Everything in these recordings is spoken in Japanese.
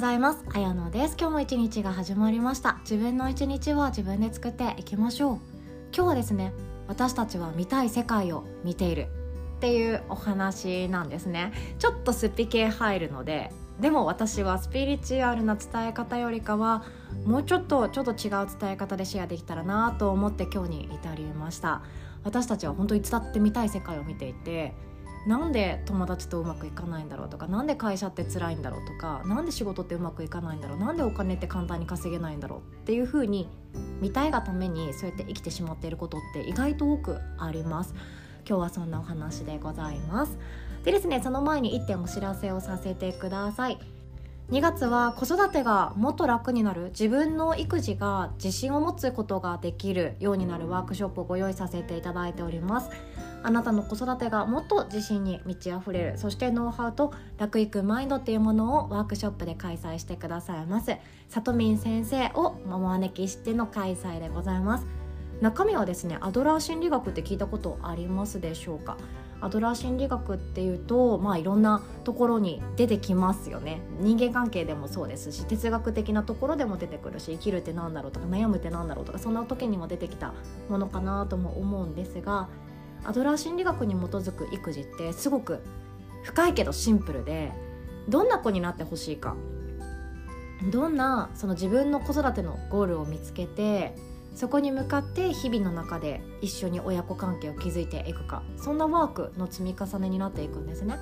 ざいます。あやのです。今日も一日が始まりました。自分の一日は自分で作っていきましょう。今日はですね私たちは見たい世界を見ている。っていうお話なんですね。ちょっとすっぴ系入るのででも私はスピリチュアルな伝え方よりかはもうちょっとちょっと違う伝え方でシェアできたらなと思って今日に至りました。私たちは本当に伝ってみたい世界を見ていてなんで友達とうまくいかないんだろうとかなんで会社って辛いんだろうとかなんで仕事ってうまくいかないんだろうなんでお金って簡単に稼げないんだろうっていうふうに見たいがためにそうやって生きてしまっていることって意外と多くあります。今日はそんなお話でございます。でですねその前に1点お知らせをさせてください。2月は子育てがもっと楽になる。自分の育児が自信を持つことができるようになるワークショップをご用意させていただいております。あなたの子育てがもっと自信に満ち溢れる。そしてノウハウと楽育マインドっていうものをワークショップで開催してくださいます。さとみん先生をお招きしての開催でございます。中身はですねアドラー心理学って聞いたことありますでしょうか？アドラー心理学っていうと、まあ、いろんなところに出てきますよね。人間関係でもそうですし哲学的なところでも出てくるし生きるって何だろうとか悩むって何だろうとかそんな時にも出てきたものかなとも思うんですがアドラー心理学に基づく育児ってすごく深いけどシンプルでどんな子になってほしいかどんなその自分の子育てのゴールを見つけてそこに向かって日々の中で一緒に親子関係を築いていくかそんなワークの積み重ねになっていくんですね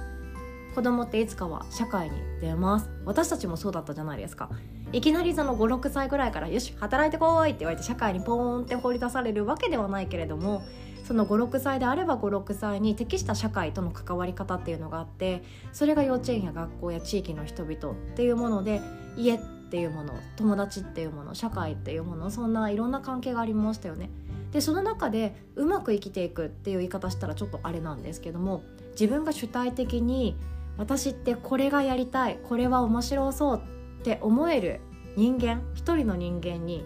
子供っていつかは社会に出ます私たちもそうだったじゃないですかいきなりその56歳ぐらいから「よし働いてこい!」って言われて社会にポーンって放り出されるわけではないけれどもその56歳であれば56歳に適した社会との関わり方っていうのがあってそれが幼稚園や学校や地域の人々っていうもので家ってていうもの友達っていうもの社会っていうものそんないろんな関係がありましたよね。でその中でうまく生きていくっていう言い方したらちょっとあれなんですけども自分が主体的に私ってこれがやりたいこれは面白そうって思える人間一人の人間に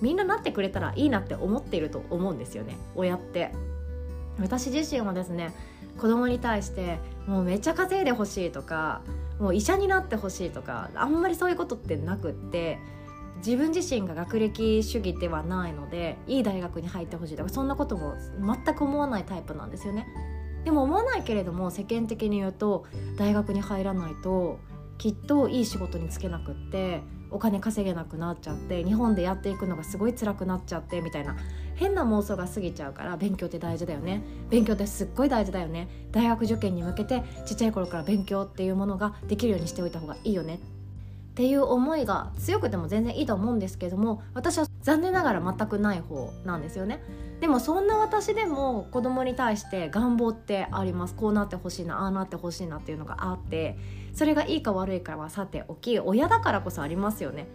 みんななってくれたらいいなって思っていると思うんですよね親って私自身はですね子供に対してもうめっちゃ稼いでほしいとかもう医者になってほしいとかあんまりそういうことってなくって自分自身が学歴主義ではないのでいい大学に入ってほしいとかそんなことも全く思わないタイプなんですよね。でも思わないけれども世間的に言うと大学に入らないときっといい仕事に就けなくってお金稼げなくなっちゃって日本でやっていくのがすごい辛くなっちゃってみたいな。変な妄想が過ぎちゃうから勉強って大事だよね。勉強ってすっごい大事だよね。大学受験に向けてちっちゃい頃から勉強っていうものができるようにしておいた方がいいよね。っていう思いが強くても全然いいと思うんですけども私は残念ながら全くない方なんですよね。でもそんな私でも子供に対して願望ってあります。こうなってほしいなああなってほしいなっていうのがあってそれがいいか悪いかはさておき親だからこそありますよね。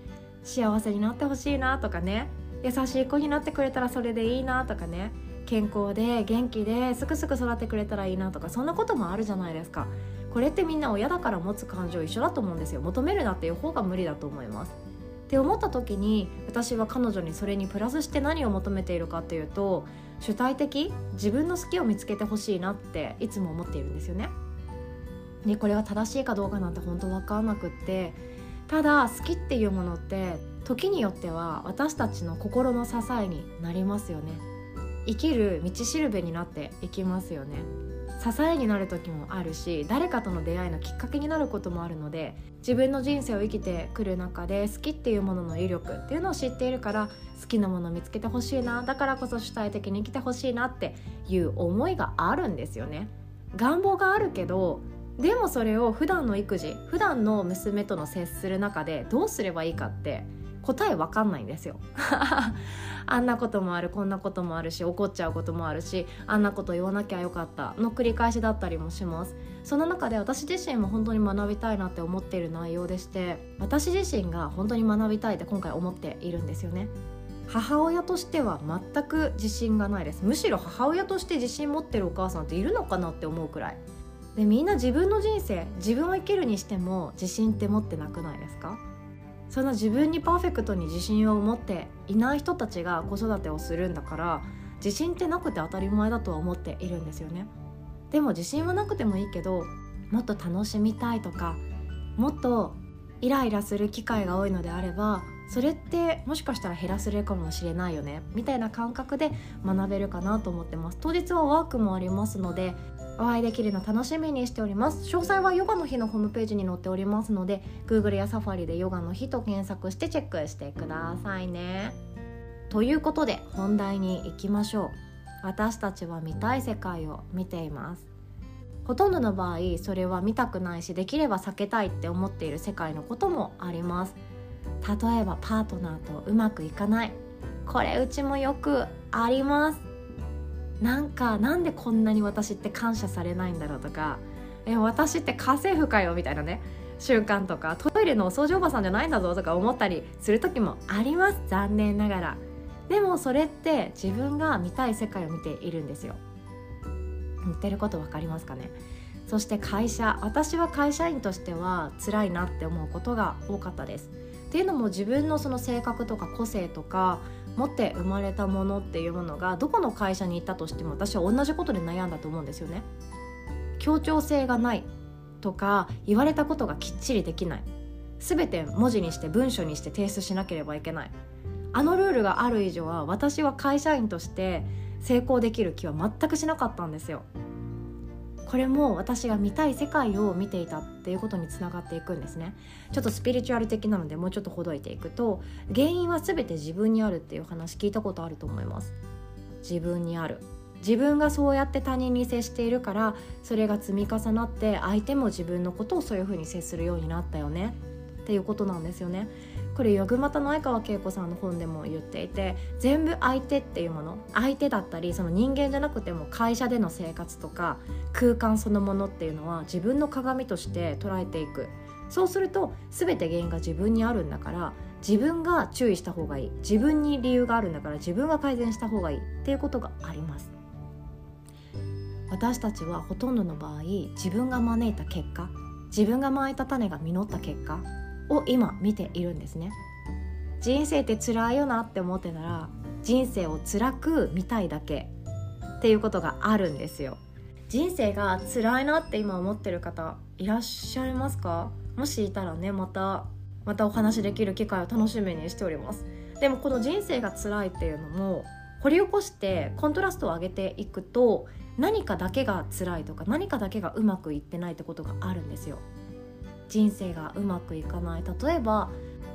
幸せになってほしいなとかね。優しい子になってくれたらそれでいいなとかね。健康で元気ですくすく育ってくれたらいいなとかそんなこともあるじゃないですか。これってみんな親だから持つ感情一緒だと思うんですよ。求めるなっていう方が無理だと思います。って思った時に私は彼女にそれにプラスして何を求めているかっていうと主体的自分の好きを見つけてほしいなっていつも思っているんですよね。でこれが正しいかどうかなんて本当分かんなくってただ好きっていうものって時によっては私たちの心の支えになりますよね。生きる道しるべになっていきますよね。支えになる時もあるし誰かとの出会いのきっかけになることもあるので自分の人生を生きてくる中で好きっていうものの威力っていうのを知っているから好きなものを見つけてほしいなだからこそ主体的に生きてほしいなっていう思いがあるんですよね。願望があるけどでもそれを普段の育児普段の娘との接する中でどうすればいいかって答えわかんないんですよ。あんなこともあるこんなこともあるし怒っちゃうこともあるしあんなこと言わなきゃよかった。の繰り返しだったりもします。その中で私自身も本当に学びたいなって思っている内容でして私自身が本当に学びたいって今回思っているんですよね。母親としては全く自信がないです。むしろ母親として自信持ってるお母さんっているのかなって思うくらい。でみんな自分の人生自分を生きるにしても自信って持ってなくないですか？その自分にパーフェクトに自信を持っていない人たちが子育てをするんだから自信ってなくて当たり前だとは思っているんですよね。でも自信はなくてもいいけどもっと楽しみたいとかもっとイライラする機会が多いのであればそれってもしかしたら減らせるかもしれないよねみたいな感覚で学べるかなと思ってます。当日はワークもありますのでお会いできるの楽しみにしております。詳細はヨガの日のホームページに載っておりますので Google や Safari でヨガの日と検索してチェックしてくださいね。ということで本題に行きましょう。私たちは見たい世界を見ています。ほとんどの場合それは見たくないしできれば避けたいって思っている世界のこともあります。例えばパートナーとうまくいかない。これうちもよくあります。なんかなんでこんなに私って感謝されないんだろうとかえ私って家政婦かよみたいなね習慣とかトイレのお掃除おばさんじゃないんだぞとか思ったりする時もあります。残念ながら。でもそれって自分が見たい世界を見ているんですよ。言ってること分かりますかね？そして会社私は会社員としては辛いなって思うことが多かったです。っていうのも自分のその性格とか個性とか持って生まれたものっていうものがどこの会社に行ったとしても私は同じことで悩んだと思うんですよね。協調性がないとか言われたことがきっちりできない。全て文字にして文書にして提出しなければいけない。あのルールがある以上は私は会社員として成功できる気は全くしなかったんですよ。これも私が見たい世界を見ていたっていうことにつながっていくんですね。ちょっとスピリチュアル的なのでもうちょっとほどいていくと原因は全て自分にあるっていう話聞いたことあると思います。自分にある。自分がそうやって他人に接しているからそれが積み重なって相手も自分のことをそういうふうに接するようになったよねっていうことなんですよね。これヨグマタの相川恵子さんの本でも言っていて全部相手っていうもの相手だったりその人間じゃなくても会社での生活とか空間そのものっていうのは自分の鏡として捉えていく。そうすると全て原因が自分にあるんだから自分が注意した方がいい。自分に理由があるんだから自分が改善した方がいい。っていうことがあります。私たちはほとんどの場合自分が招いた結果自分がまいた種が実った結果を今見ているんですね。人生って辛いよなって思ってたら人生を辛く見たいだけっていうことがあるんですよ。人生が辛いなって今思ってる方いらっしゃいますか？もしいたらねまたまたお話できる機会を楽しみにしております。でもこの人生が辛いっていうのも掘り起こしてコントラストを上げていくと何かだけが辛いとか何かだけがうまくいってないってことがあるんですよ。人生がうまくいかない。例えば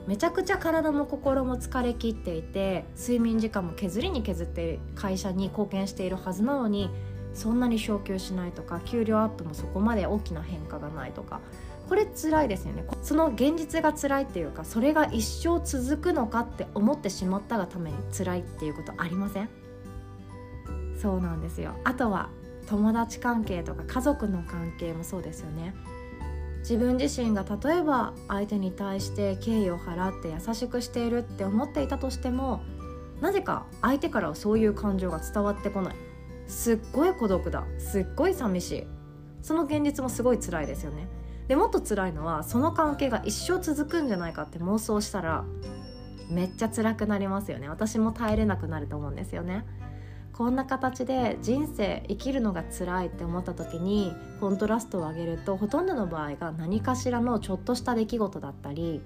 めちゃくちゃ体も心も疲れきっていて睡眠時間も削りに削って会社に貢献しているはずなのにそんなに昇給しないとか給料アップもそこまで大きな変化がないとかこれ辛いですよね。その現実が辛いっていうかそれが一生続くのかって思ってしまったがために辛いっていうことありません？そうなんですよ。あとは友達関係とか家族の関係もそうですよね。自分自身が例えば相手に対して敬意を払って優しくしているって思っていたとしてもなぜか相手からはそういう感情が伝わってこない。すっごい孤独だ。すっごい寂しい。その現実もすごい辛いですよね。でもっと辛いのはその関係が一生続くんじゃないかって妄想したらめっちゃ辛くなりますよね。私も耐えれなくなると思うんですよね。こんな形で人生生きるのが辛いって思った時にコントラストを上げるとほとんどの場合が何かしらのちょっとした出来事だったり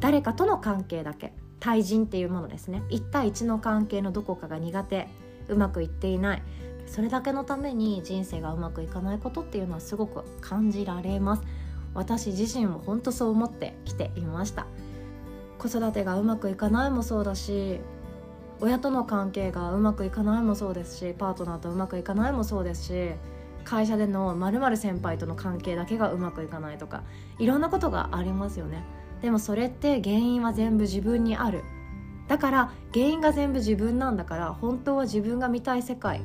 誰かとの関係だけ対人っていうものですね。1対1の関係のどこかが苦手うまくいっていないそれだけのために人生がうまくいかないことっていうのはすごく感じられます。私自身も本当そう思ってきていました。子育てがうまくいかないもそうだし親との関係がうまくいかないもそうですしパートナーとうまくいかないもそうですし会社でのまる先輩との関係だけがうまくいかないとかいろんなことがありますよね。でもそれって原因は全部自分にある。だから原因が全部自分なんだから本当は自分が見たい世界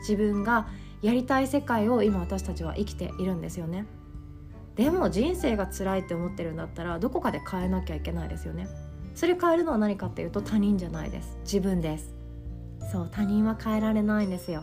自分がやりたい世界を今私たちは生きているんですよね。でも人生が辛いって思ってるんだったらどこかで変えなきゃいけないですよね。それ変えるのは何かっていうと他人じゃないです。自分です。そう他人は変えられないんですよ。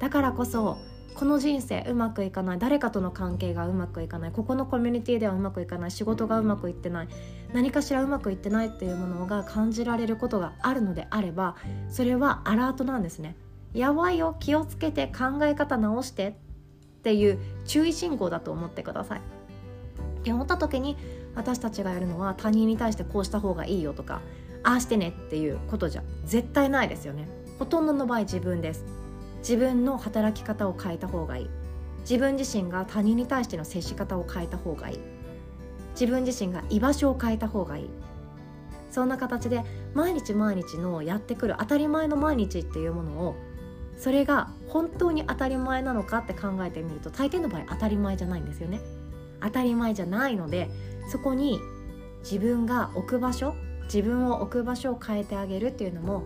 だからこそこの人生うまくいかない。誰かとの関係がうまくいかない。ここのコミュニティではうまくいかない。仕事がうまくいってない。何かしらうまくいってないっていうものが感じられることがあるのであればそれはアラートなんですね。やばいよ気をつけて考え方直してっていう注意信号だと思ってください。って思った時に私たちがやるのは他人に対してこうした方がいいよとかああしてねっていうことじゃ絶対ないですよね。ほとんどの場合自分です。自分の働き方を変えた方がいい。自分自身が他人に対しての接し方を変えた方がいい。自分自身が居場所を変えた方がいい。そんな形で毎日毎日のやってくる当たり前の毎日っていうものをそれが本当に当たり前なのかって考えてみると大抵の場合当たり前じゃないんですよね。当たり前じゃないのでそこに自分が置く場所自分を置く場所を変えてあげるっていうのも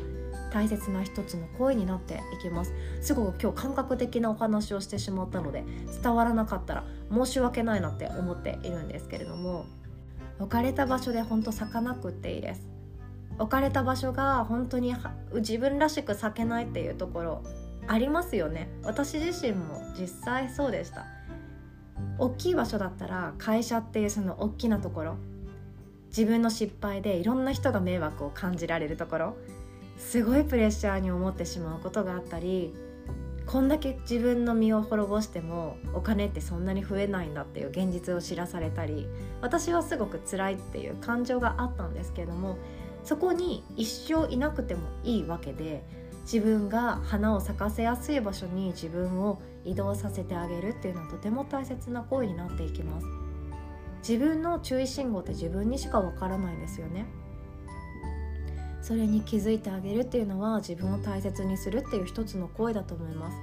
大切な一つの声になっていきます。すごく今日感覚的なお話をしてしまったので伝わらなかったら申し訳ないなって思っているんですけれども。置かれた場所で本当咲かなくっていいです。置かれた場所が本当に自分らしく咲けないっていうところありますよね。私自身も実際そうでした。大きい場所だったら会社っていうその大きなところ自分の失敗でいろんな人が迷惑を感じられるところすごいプレッシャーに思ってしまうことがあったりこんだけ自分の身を滅ぼしてもお金ってそんなに増えないんだっていう現実を知らされたり私はすごく辛いっていう感情があったんですけれどもそこに一生いなくてもいいわけで自分が花を咲かせやすい場所に自分を移動させてあげるっていうのはとても大切な行為になっていきます。自分の注意信号って自分にしかわからないですよね。それに気づいてあげるっていうのは自分を大切にするっていう一つの行為だと思います。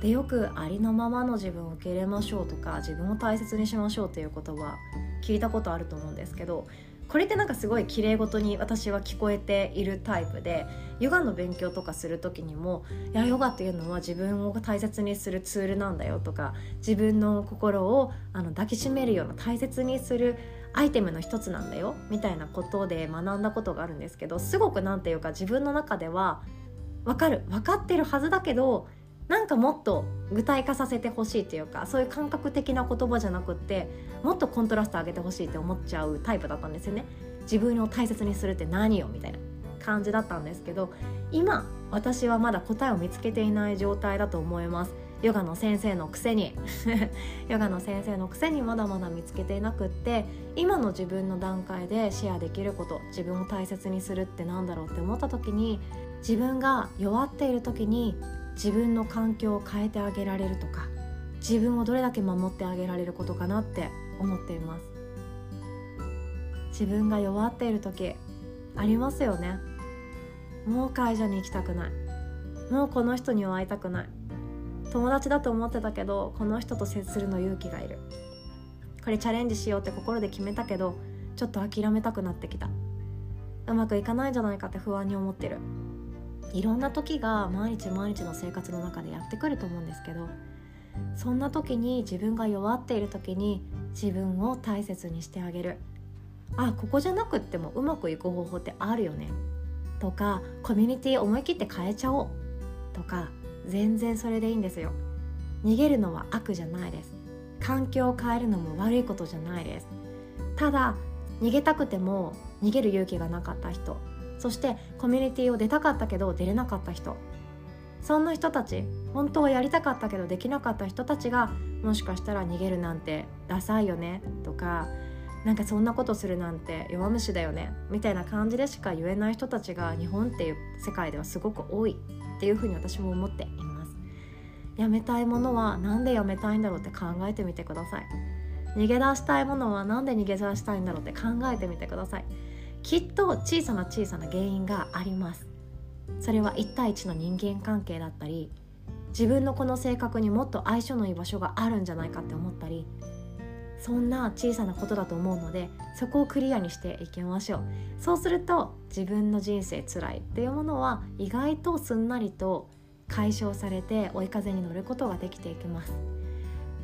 でよくありのままの自分を受け入れましょうとか自分を大切にしましょうっていう言葉聞いたことあると思うんですけどこれってなんかすごい綺麗事に私は聞こえているタイプでヨガの勉強とかする時にもいやヨガっていうのは自分を大切にするツールなんだよとか自分の心をあの抱きしめるような大切にするアイテムの一つなんだよみたいなことで学んだことがあるんですけどすごく何て言うか自分の中では分かる分かってるはずだけどなんかもっと具体化させてほしいっていうかそういう感覚的な言葉じゃなくってもっとコントラスト上げてほしいって思っちゃうタイプだったんですよね。自分を大切にするって何よみたいな感じだったんですけど今私はまだ答えを見つけていない状態だと思います。ヨガの先生のくせに。ヨガの先生のくせにまだまだ見つけていなくって今の自分の段階でシェアできること自分を大切にするって何だろうって思った時に自分が弱っている時に自分の環境を変えてあげられるとか自分をどれだけ守ってあげられることかなって思っています。自分が弱っている時ありますよね。もう会社に行きたくない。もうこの人には会いたくない。友達だと思ってたけどこの人と接するの勇気がいる。これチャレンジしようって心で決めたけどちょっと諦めたくなってきた。うまくいかないんじゃないかって不安に思ってる。いろんな時が毎日毎日の生活の中でやってくると思うんですけどそんな時に自分が弱っている時に自分を大切にしてあげる。あここじゃなくってもうまくいく方法ってあるよね。とかコミュニティ思い切って変えちゃおう。とか全然それでいいんですよ。逃げるのは悪じゃないです。環境を変えるのも悪いことじゃないです。ただ逃げたくても逃げる勇気がなかった人そしてコミュニティを出たかったけど出れなかった人。そんな人たち本当はやりたかったけどできなかった人たちがもしかしたら逃げるなんてダサいよねとかなんかそんなことするなんて弱虫だよねみたいな感じでしか言えない人たちが日本っていう世界ではすごく多いっていうふうに私も思っています。やめたいものは何でやめたいんだろうって考えてみてください。逃げ出したいものは何で逃げ出したいんだろうって考えてみてください。きっと小さな小さな原因があります。それは1対1の人間関係だったり自分のこの性格にもっと相性のいい場所があるんじゃないかって思ったりそんな小さなことだと思うのでそこをクリアにしていきましょう。そうすると自分の人生つらいっていうものは意外とすんなりと解消されて追い風に乗ることができていきます。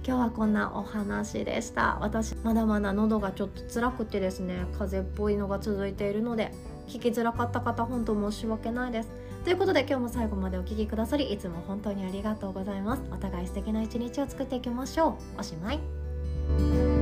今日はこんなお話でした。私まだまだ喉がちょっと辛くてですね風邪っぽいのが続いているので聞きづらかった方本当申し訳ないです。ということで今日も最後までお聴きくださりいつも本当にありがとうございます。お互い素敵な一日を作っていきましょう。おしまい。